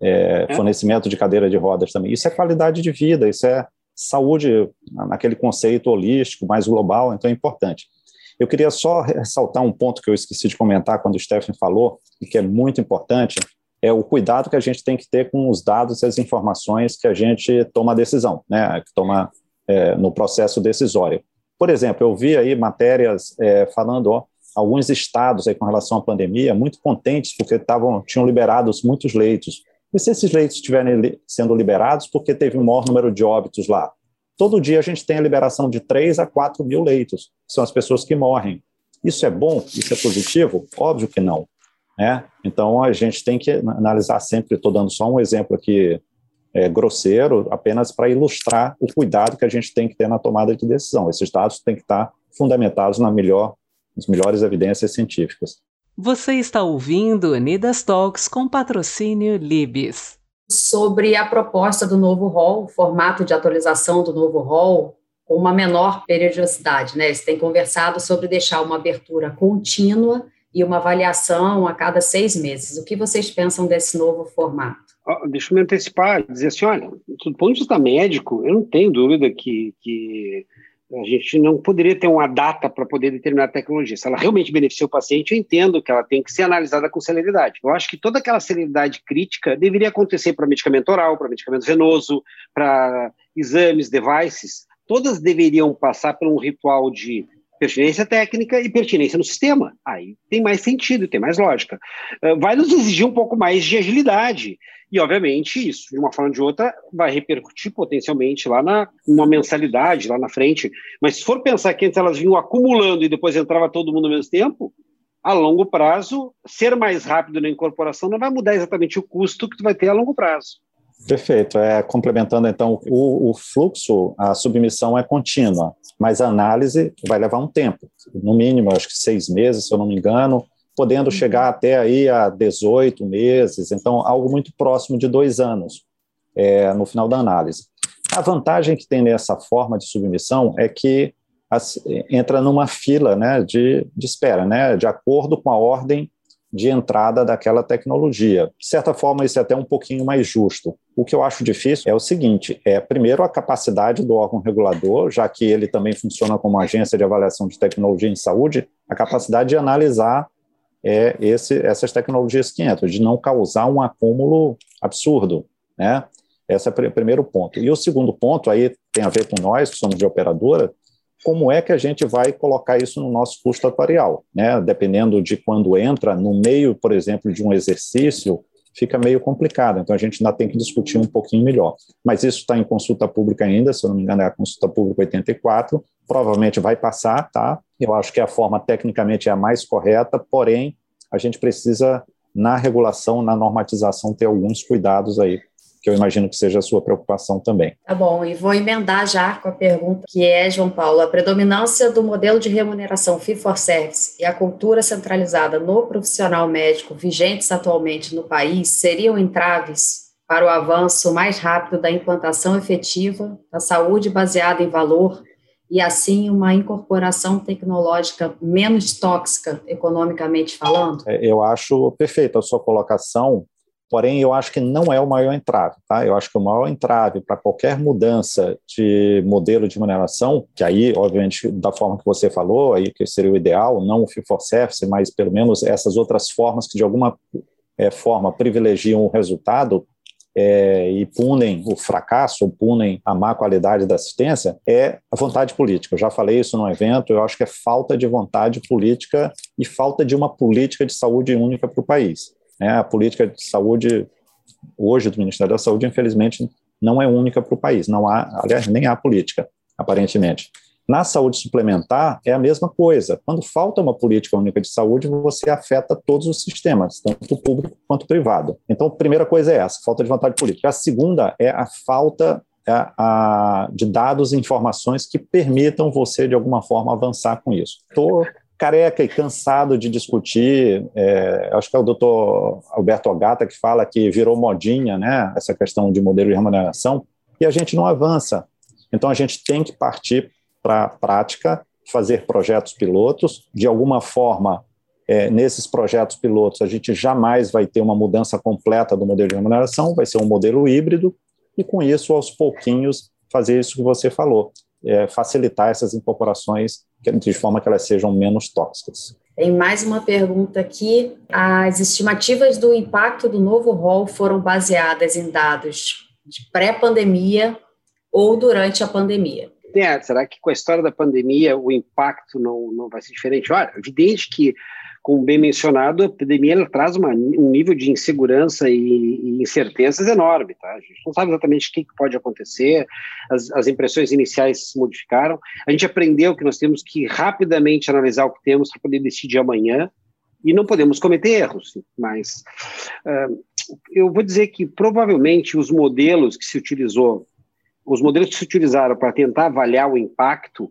é, é. fornecimento de cadeira de rodas também, isso é qualidade de vida, isso é saúde naquele conceito holístico, mais global, então é importante. Eu queria só ressaltar um ponto que eu esqueci de comentar quando o Stephen falou, e que é muito importante, é o cuidado que a gente tem que ter com os dados e as informações que a gente toma a decisão, né, que toma é, no processo decisório. Por exemplo, eu vi aí matérias é, falando, ó, alguns estados aí com relação à pandemia muito contentes porque estavam tinham liberados muitos leitos. E se esses leitos estiverem sendo liberados, porque teve um maior número de óbitos lá? Todo dia a gente tem a liberação de 3 a 4 mil leitos, que são as pessoas que morrem. Isso é bom? Isso é positivo? Óbvio que não. Né? Então a gente tem que analisar sempre, estou dando só um exemplo aqui é, grosseiro, apenas para ilustrar o cuidado que a gente tem que ter na tomada de decisão. Esses dados têm que estar fundamentados na melhor, nas melhores evidências científicas. Você está ouvindo Unidas Talks com patrocínio Libes. Sobre a proposta do novo rol, o formato de atualização do novo rol, com uma menor periodicidade, né? Eles têm conversado sobre deixar uma abertura contínua e uma avaliação a cada seis meses. O que vocês pensam desse novo formato? Deixa eu me antecipar, dizer assim, olha, do ponto de vista médico, eu não tenho dúvida que, que a gente não poderia ter uma data para poder determinar a tecnologia. Se ela realmente beneficia o paciente, eu entendo que ela tem que ser analisada com celeridade. Eu acho que toda aquela celeridade crítica deveria acontecer para medicamento oral, para medicamento venoso, para exames, devices. Todas deveriam passar por um ritual de pertinência técnica e pertinência no sistema. Aí tem mais sentido, tem mais lógica. Ah, vai nos exigir um pouco mais de agilidade. E, obviamente, isso, de uma forma ou de outra, vai repercutir potencialmente lá na uma mensalidade, lá na frente. Mas se for pensar que antes elas vinham acumulando e depois entrava todo mundo ao mesmo tempo, a longo prazo, ser mais rápido na incorporação não vai mudar exatamente o custo que tu vai ter a longo prazo. Perfeito. É, complementando, então, o, o fluxo, a submissão é contínua, mas a análise vai levar um tempo, no mínimo, acho que seis meses, se eu não me engano, podendo chegar até aí a 18 meses, então algo muito próximo de dois anos é, no final da análise. A vantagem que tem nessa forma de submissão é que as, entra numa fila né, de, de espera, né, de acordo com a ordem de entrada daquela tecnologia. De certa forma, isso é até um pouquinho mais justo. O que eu acho difícil é o seguinte: é primeiro a capacidade do órgão regulador, já que ele também funciona como agência de avaliação de tecnologia em saúde, a capacidade de analisar é esse, essas tecnologias que entram, de não causar um acúmulo absurdo, né? Esse é o primeiro ponto. E o segundo ponto, aí tem a ver com nós, que somos de operadora, como é que a gente vai colocar isso no nosso custo atuarial, né? Dependendo de quando entra, no meio, por exemplo, de um exercício, fica meio complicado. Então a gente ainda tem que discutir um pouquinho melhor. Mas isso está em consulta pública ainda, se eu não me engano, é a consulta pública 84, provavelmente vai passar, tá? Eu acho que a forma tecnicamente é a mais correta, porém, a gente precisa, na regulação, na normatização, ter alguns cuidados aí, que eu imagino que seja a sua preocupação também. Tá bom, e vou emendar já com a pergunta que é, João Paulo, a predominância do modelo de remuneração fee for service e a cultura centralizada no profissional médico vigentes atualmente no país seriam entraves para o avanço mais rápido da implantação efetiva da saúde baseada em valor e assim uma incorporação tecnológica menos tóxica, economicamente falando? É, eu acho perfeita a sua colocação, porém eu acho que não é o maior entrave, tá? Eu acho que o maior entrave para qualquer mudança de modelo de mineração, que aí, obviamente, da forma que você falou, aí que seria o ideal, não o fee for service, mas pelo menos essas outras formas que de alguma é, forma privilegiam o resultado, é, e punem o fracasso, ou punem a má qualidade da assistência, é a vontade política. Eu já falei isso no evento, eu acho que é falta de vontade política e falta de uma política de saúde única para o país. Né? A política de saúde hoje do Ministério da Saúde, infelizmente, não é única para o país. Não há, aliás, nem há política, aparentemente. Na saúde suplementar é a mesma coisa. Quando falta uma política única de saúde, você afeta todos os sistemas, tanto público quanto privado. Então, a primeira coisa é essa, falta de vontade política. A segunda é a falta é a, de dados e informações que permitam você, de alguma forma, avançar com isso. Estou careca e cansado de discutir, é, acho que é o doutor Alberto Ogata que fala que virou modinha, né, essa questão de modelo de remuneração, e a gente não avança. Então, a gente tem que partir para a prática, fazer projetos pilotos. De alguma forma, é, nesses projetos pilotos, a gente jamais vai ter uma mudança completa do modelo de remuneração, vai ser um modelo híbrido, e com isso, aos pouquinhos, fazer isso que você falou, é, facilitar essas incorporações de forma que elas sejam menos tóxicas. Tem mais uma pergunta aqui. As estimativas do impacto do novo rol foram baseadas em dados de pré-pandemia ou durante a pandemia? É, será que com a história da pandemia o impacto não, não vai ser diferente? Olha, evidente que, como bem mencionado, a pandemia ela traz uma, um nível de insegurança e, e, incertezas enorme, tá? A gente não sabe exatamente o que, pode acontecer, as, as impressões iniciais se modificaram, a gente aprendeu que nós temos que rapidamente analisar o que temos para poder decidir amanhã, e não podemos cometer erros, mas uh, eu vou dizer que provavelmente os modelos que se utilizou os modelos que se utilizaram para tentar avaliar o impacto,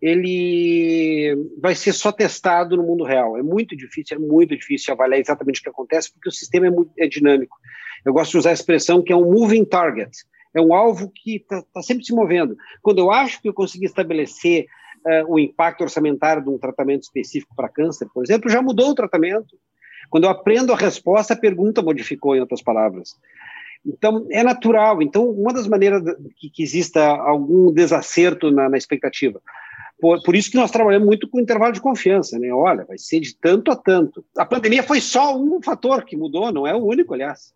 ele vai ser só testado no mundo real. É muito difícil, é muito difícil avaliar exatamente o que acontece, porque o sistema é, muito, é dinâmico. Eu gosto de usar a expressão que é um moving target, é um alvo que está tá sempre se movendo. Quando eu acho que eu consegui estabelecer uh, o impacto orçamentário de um tratamento específico para câncer, por exemplo, já mudou o tratamento. Quando eu aprendo a resposta, a pergunta modificou, em outras palavras. Então, é natural. Então, uma das maneiras que, que exista algum desacerto na, na expectativa. Por, por, isso que nós trabalhamos muito com intervalo de confiança, né? Olha, vai ser de tanto a tanto. A pandemia foi só um fator que mudou, não é o único, aliás.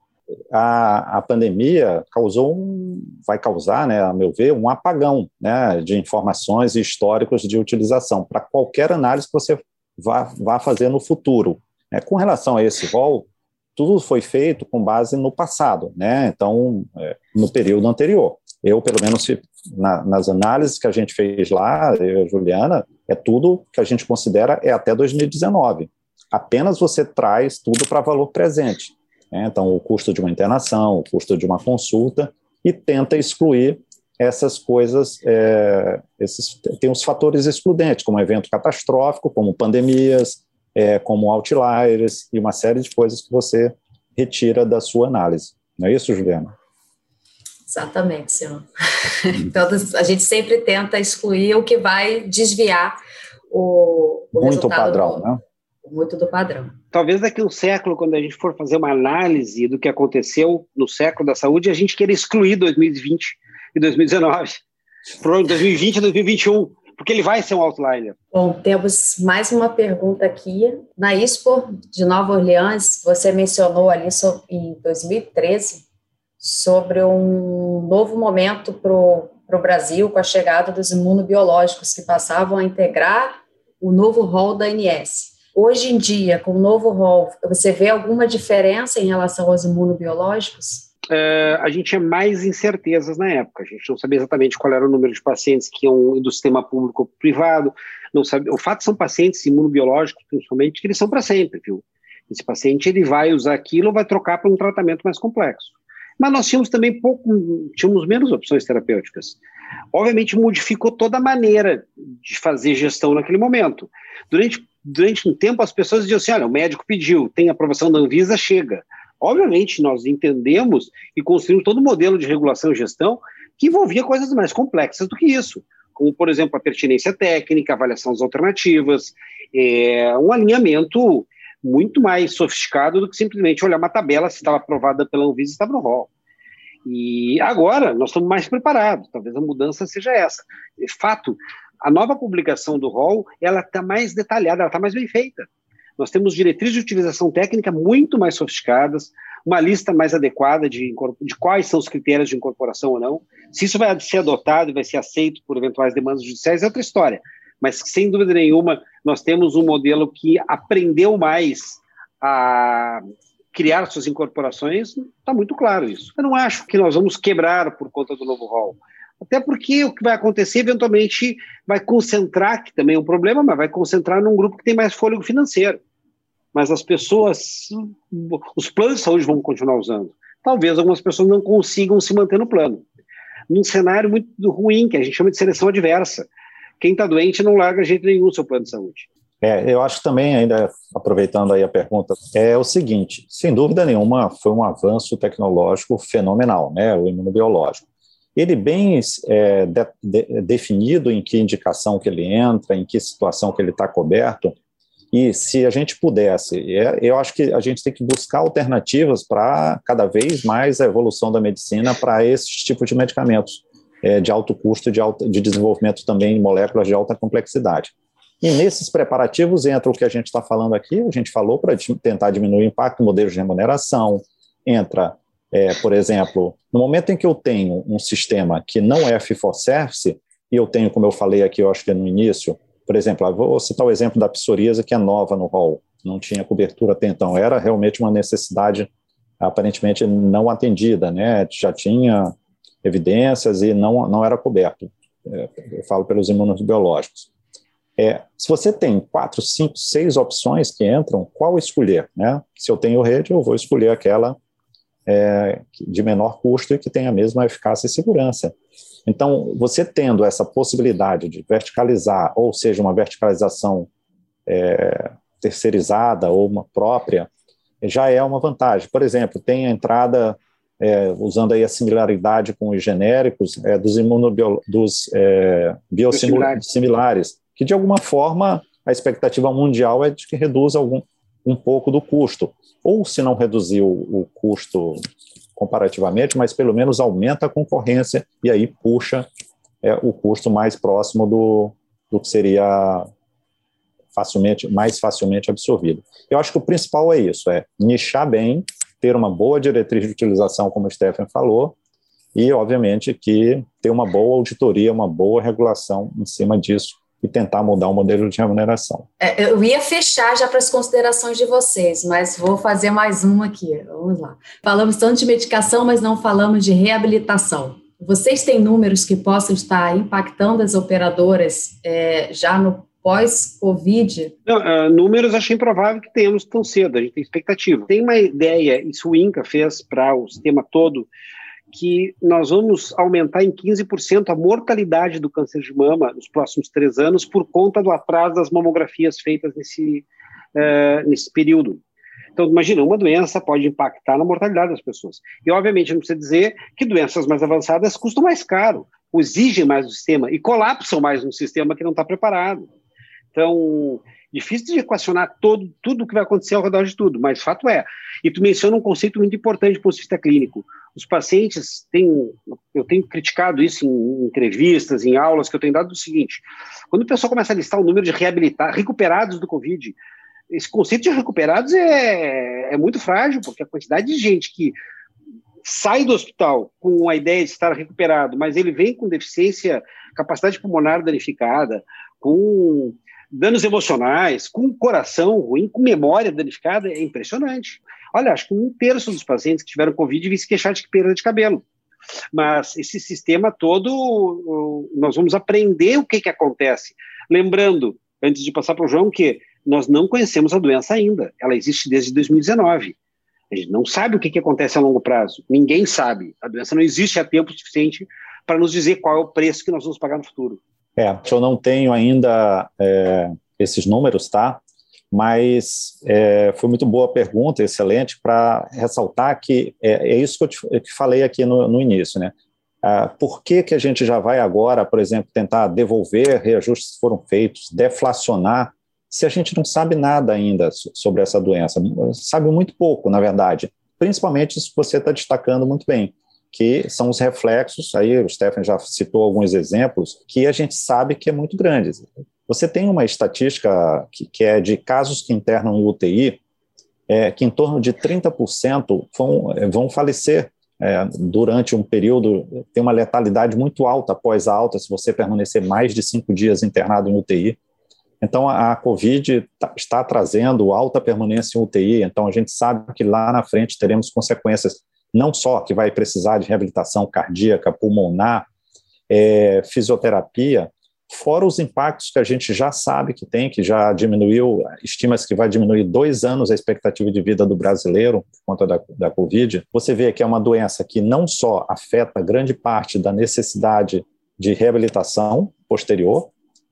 A, a pandemia causou um, vai causar, né, a meu ver, um apagão né, de informações e históricos de utilização para qualquer análise que você vá, vá fazer no futuro. É, com relação a esse rol, tudo foi feito com base no passado, né? Então, é, no período anterior. Eu, pelo menos, na, nas análises que a gente fez lá, eu e a Juliana, é tudo que a gente considera é até 2019. Apenas você traz tudo para valor presente. Né? Então, o custo de uma internação, o custo de uma consulta, e tenta excluir essas coisas, é, esses, tem os fatores excludentes, como evento catastrófico, como pandemias, é, como outliers e uma série de coisas que você retira da sua análise. Não é isso, Juliana? Exatamente, senhor. [LAUGHS] então, a gente sempre tenta excluir o que vai desviar o, o Muito padrão, do, né? Muito do padrão. Talvez daqui a um século, quando a gente for fazer uma análise do que aconteceu no século da saúde, a gente queira excluir 2020 e 2019. Para 2020 e 2021 porque ele vai ser um outlier. Bom, temos mais uma pergunta aqui. Na Expo de Nova Orleans, você mencionou ali em 2013 sobre um novo momento para o Brasil com a chegada dos imunobiológicos que passavam a integrar o novo rol da ANS. Hoje em dia, com o novo rol, você vê alguma diferença em relação aos imunobiológicos? uh, a gente tinha mais incertezas na época. A gente não sabia exatamente qual era o número de pacientes que iam do sistema público ou privado. Não sabia. O fato são pacientes imunobiológicos, principalmente, que eles são para sempre, viu? Esse paciente ele vai usar aquilo ou vai trocar para um tratamento mais complexo. Mas nós tínhamos também pouco, tínhamos menos opções terapêuticas. Obviamente modificou toda a maneira de fazer gestão naquele momento. Durante, durante um tempo as pessoas diziam assim, olha, o médico pediu, tem aprovação da Anvisa, chega. Obviamente, nós entendemos e construímos todo o modelo de regulação e gestão que envolvia coisas mais complexas do que isso, como, por exemplo, a pertinência técnica, avaliação das alternativas, é, um alinhamento muito mais sofisticado do que simplesmente olhar uma tabela se estava aprovada pela Anvisa e estava no rol. E agora nós estamos mais preparados, talvez a mudança seja essa. De fato, a nova publicação do rol ela está mais detalhada, ela está mais bem feita. Nós temos diretrizes de utilização técnica muito mais sofisticadas, uma lista mais adequada de, de quais são os critérios de incorporação ou não. Se isso vai ser adotado e vai ser aceito por eventuais demandas judiciais é outra história. Mas, sem dúvida nenhuma, nós temos um modelo que aprendeu mais a criar suas incorporações, está muito claro isso. Eu não acho que nós vamos quebrar por conta do novo rol. Até porque o que vai acontecer, eventualmente, vai concentrar, que também é um problema, mas vai concentrar num grupo que tem mais fôlego financeiro. Mas as pessoas, os planos de saúde vão continuar usando. Talvez algumas pessoas não consigam se manter no plano. Num cenário muito ruim, que a gente chama de seleção adversa. Quem está doente não larga jeito nenhum o seu plano de saúde. É, eu acho também, ainda aproveitando aí a pergunta, é o seguinte, sem dúvida nenhuma, foi um avanço tecnológico fenomenal, né, o imunobiológico. Ele bem é, de, de, definido em que indicação que ele entra, em que situação que ele está coberto, e se a gente pudesse, é, eu acho que a gente tem que buscar alternativas para cada vez mais a evolução da medicina para esses tipos de medicamentos é, de alto custo, de, alto, de desenvolvimento também em moléculas de alta complexidade. E nesses preparativos entra o que a gente está falando aqui, a gente falou para tentar diminuir o impacto do modelo de remuneração, entra, é, por exemplo, no momento em que eu tenho um sistema que não é fee for service, e eu tenho, como eu falei aqui, eu acho que no início, por exemplo, vou citar o exemplo da psoríase, que é nova no rol, não tinha cobertura até então, era realmente uma necessidade aparentemente não atendida, né? já tinha evidências e não, não era coberto, é, eu falo pelos imunobiológicos. É, se você tem quatro, cinco, seis opções que entram, qual escolher? Né? Se eu tenho rede, eu vou escolher aquela é, de menor custo e que tem a mesma eficácia e segurança. Então, você tendo essa possibilidade de verticalizar, ou seja, uma verticalização é, terceirizada ou uma própria, já é uma vantagem. Por exemplo, tem a entrada, é, usando aí a similaridade com os genéricos, é, dos, imunobiolo dos é, biosimilares, que de alguma forma a expectativa mundial é de que reduza algum, um pouco do custo. Ou se não reduzir o, o custo comparativamente, mas pelo menos aumenta a concorrência e aí puxa é, o custo mais próximo do, do que seria facilmente, mais facilmente absorvido. Eu acho que o principal é isso, é nichar bem, ter uma boa diretriz de utilização, como o Stephen falou, e, obviamente, que ter uma boa auditoria, uma boa regulação em cima disso, e tentar mudar o modelo de remuneração. É, eu ia fechar já para as considerações de vocês, mas vou fazer mais uma aqui. Vamos lá. Falamos tanto de medicação, mas não falamos de reabilitação. Vocês têm números que possam estar impactando as operadoras é, já no pós-Covid? Uh, números achei improvável que tenhamos tão cedo, a gente tem expectativa. Tem uma ideia, isso o INCA fez para o sistema todo, que nós vamos aumentar em 15% a mortalidade do câncer de mama nos próximos três anos por conta do atraso das mamografias feitas nesse, uh, nesse período. Então, imagina, uma doença pode impactar na mortalidade das pessoas. E, obviamente, não precisa dizer que doenças mais avançadas custam mais caro, exigem mais do sistema e colapsam mais no sistema que não está preparado. Então, difícil de equacionar todo, tudo o que vai acontecer ao redor de tudo, mas fato é. E tu menciona um conceito muito importante do ponto de vista clínico os pacientes têm, eu tenho criticado isso em entrevistas, em aulas que eu tenho dado o seguinte, quando o pessoal começa a listar o número de reabilitados, recuperados do Covid, esse conceito de recuperados é, é muito frágil, porque a quantidade de gente que sai do hospital com a ideia de estar recuperado, mas ele vem com deficiência, capacidade pulmonar danificada, com danos emocionais, com coração ruim, com memória danificada, é impressionante. Olha, acho que um terço dos pacientes que tiveram Covid vêm se queixar de perda de cabelo. Mas esse sistema todo, nós vamos aprender o que, que acontece. Lembrando, antes de passar para o João, que nós não conhecemos a doença ainda. Ela existe desde 2019. A gente não sabe o que, que acontece a longo prazo. Ninguém sabe. A doença não existe há tempo suficiente para nos dizer qual é o preço que nós vamos pagar no futuro. É, eu não tenho ainda é, esses números, tá? mas é, foi muito boa a pergunta, excelente, para ressaltar que é, é, isso que eu te, falei aqui no, no início, né? Ah, por que, que a gente já vai agora, por exemplo, tentar devolver reajustes que foram feitos, deflacionar, se a gente não sabe nada ainda sobre essa doença? Sabe muito pouco, na verdade. Principalmente que você está destacando muito bem, que são os reflexos, aí o Stephen já citou alguns exemplos, que a gente sabe que é muito grande. Você tem uma estatística que, que é de casos que internam em UTI, é que em torno de 30% vão, vão falecer é, durante um período, tem uma letalidade muito alta após a alta, se você permanecer mais de cinco dias internado em UTI. Então, a, a Covid tá, está trazendo alta permanência em UTI, então a gente sabe que lá na frente teremos consequências, não só que vai precisar de reabilitação cardíaca, pulmonar, é, fisioterapia, fora os impactos que a gente já sabe que tem, que já diminuiu, estima-se que vai diminuir dois anos a expectativa de vida do brasileiro por conta da, da Covid, você vê que é uma doença que não só afeta grande parte da necessidade de reabilitação posterior,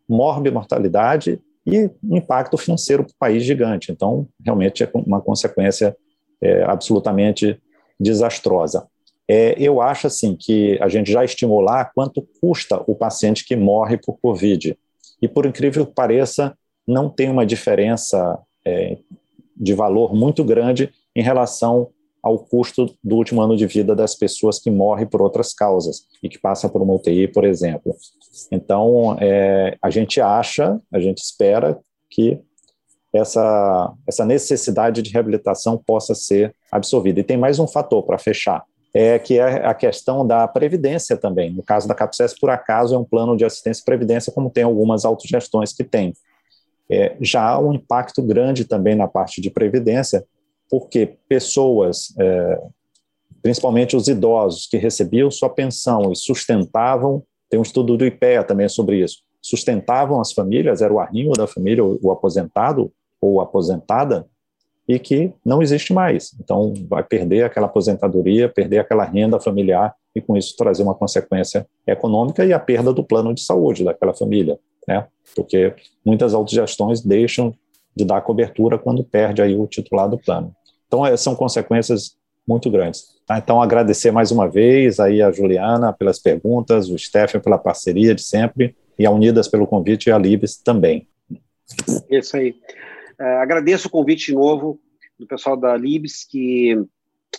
morbimortalidade e impacto financeiro para o país gigante. Então, realmente é uma consequência é, absolutamente desastrosa. É, eu acho assim que a gente já estimou lá quanto custa o paciente que morre por Covid. E por incrível que pareça, não tem uma diferença é, de valor muito grande em relação ao custo do último ano de vida das pessoas que morrem por outras causas e que passam por uma UTI, por exemplo. Então, é, a gente acha, a gente espera que essa, essa necessidade de reabilitação possa ser absorvida. E tem mais um fator para fechar é, que é a questão da previdência também. No caso da CAPSES, por acaso, é um plano de assistência e previdência, como tem algumas autogestões que têm. É, já há um impacto grande também na parte de previdência, porque pessoas, é, principalmente os idosos, que recebiam sua pensão e sustentavam, tem um estudo do IPEA também sobre isso, sustentavam as famílias, era o arrimo da família, o aposentado ou aposentada, e que não existe mais. Então, vai perder aquela aposentadoria, perder aquela renda familiar e, com isso, trazer uma consequência econômica e a perda do plano de saúde daquela família, né? Porque muitas autogestões deixam de dar cobertura quando perde aí o titular do plano. Então, é, são consequências muito grandes. Tá? Então, agradecer mais uma vez aí a Juliana pelas perguntas, o Stefan pela parceria de sempre, e a Unidas pelo convite e a Libes também. Isso aí. É, agradeço o convite de novo do pessoal da Libs, que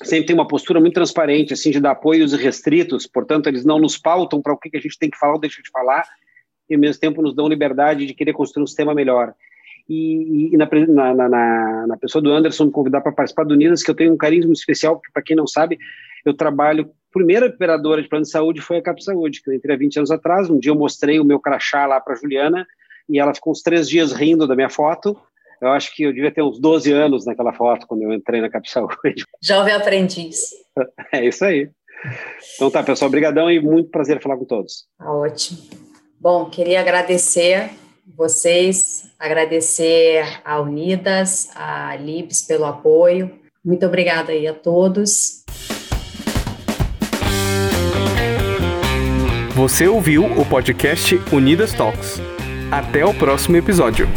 sempre tem uma postura muito transparente, assim, de dar apoios restritos, portanto, eles não nos pautam para o que a gente tem que falar ou deixa de falar, e ao mesmo tempo nos dão liberdade de querer construir um sistema melhor. E, e na, na, na, na, pessoa do Anderson me convidar para participar do Unidas, que eu tenho um muito especial, porque, para quem não sabe, eu trabalho, primeira operadora de plano de saúde foi a Cap Saúde, que eu entrei há 20 anos atrás, um dia eu mostrei o meu crachá lá para Juliana, e ela ficou uns três dias rindo da minha foto, eu acho que eu devia ter uns 12 anos naquela foto, quando eu entrei na Cap Saúde. [LAUGHS] Jovem aprendiz. É isso aí. Então tá, pessoal, obrigadão e muito prazer falar com todos. Tá ótimo. Bom, queria agradecer vocês, agradecer a Unidas, a Libs pelo apoio. Muito obrigada aí a todos. Você ouviu o podcast Unidas Talks. Até o próximo episódio.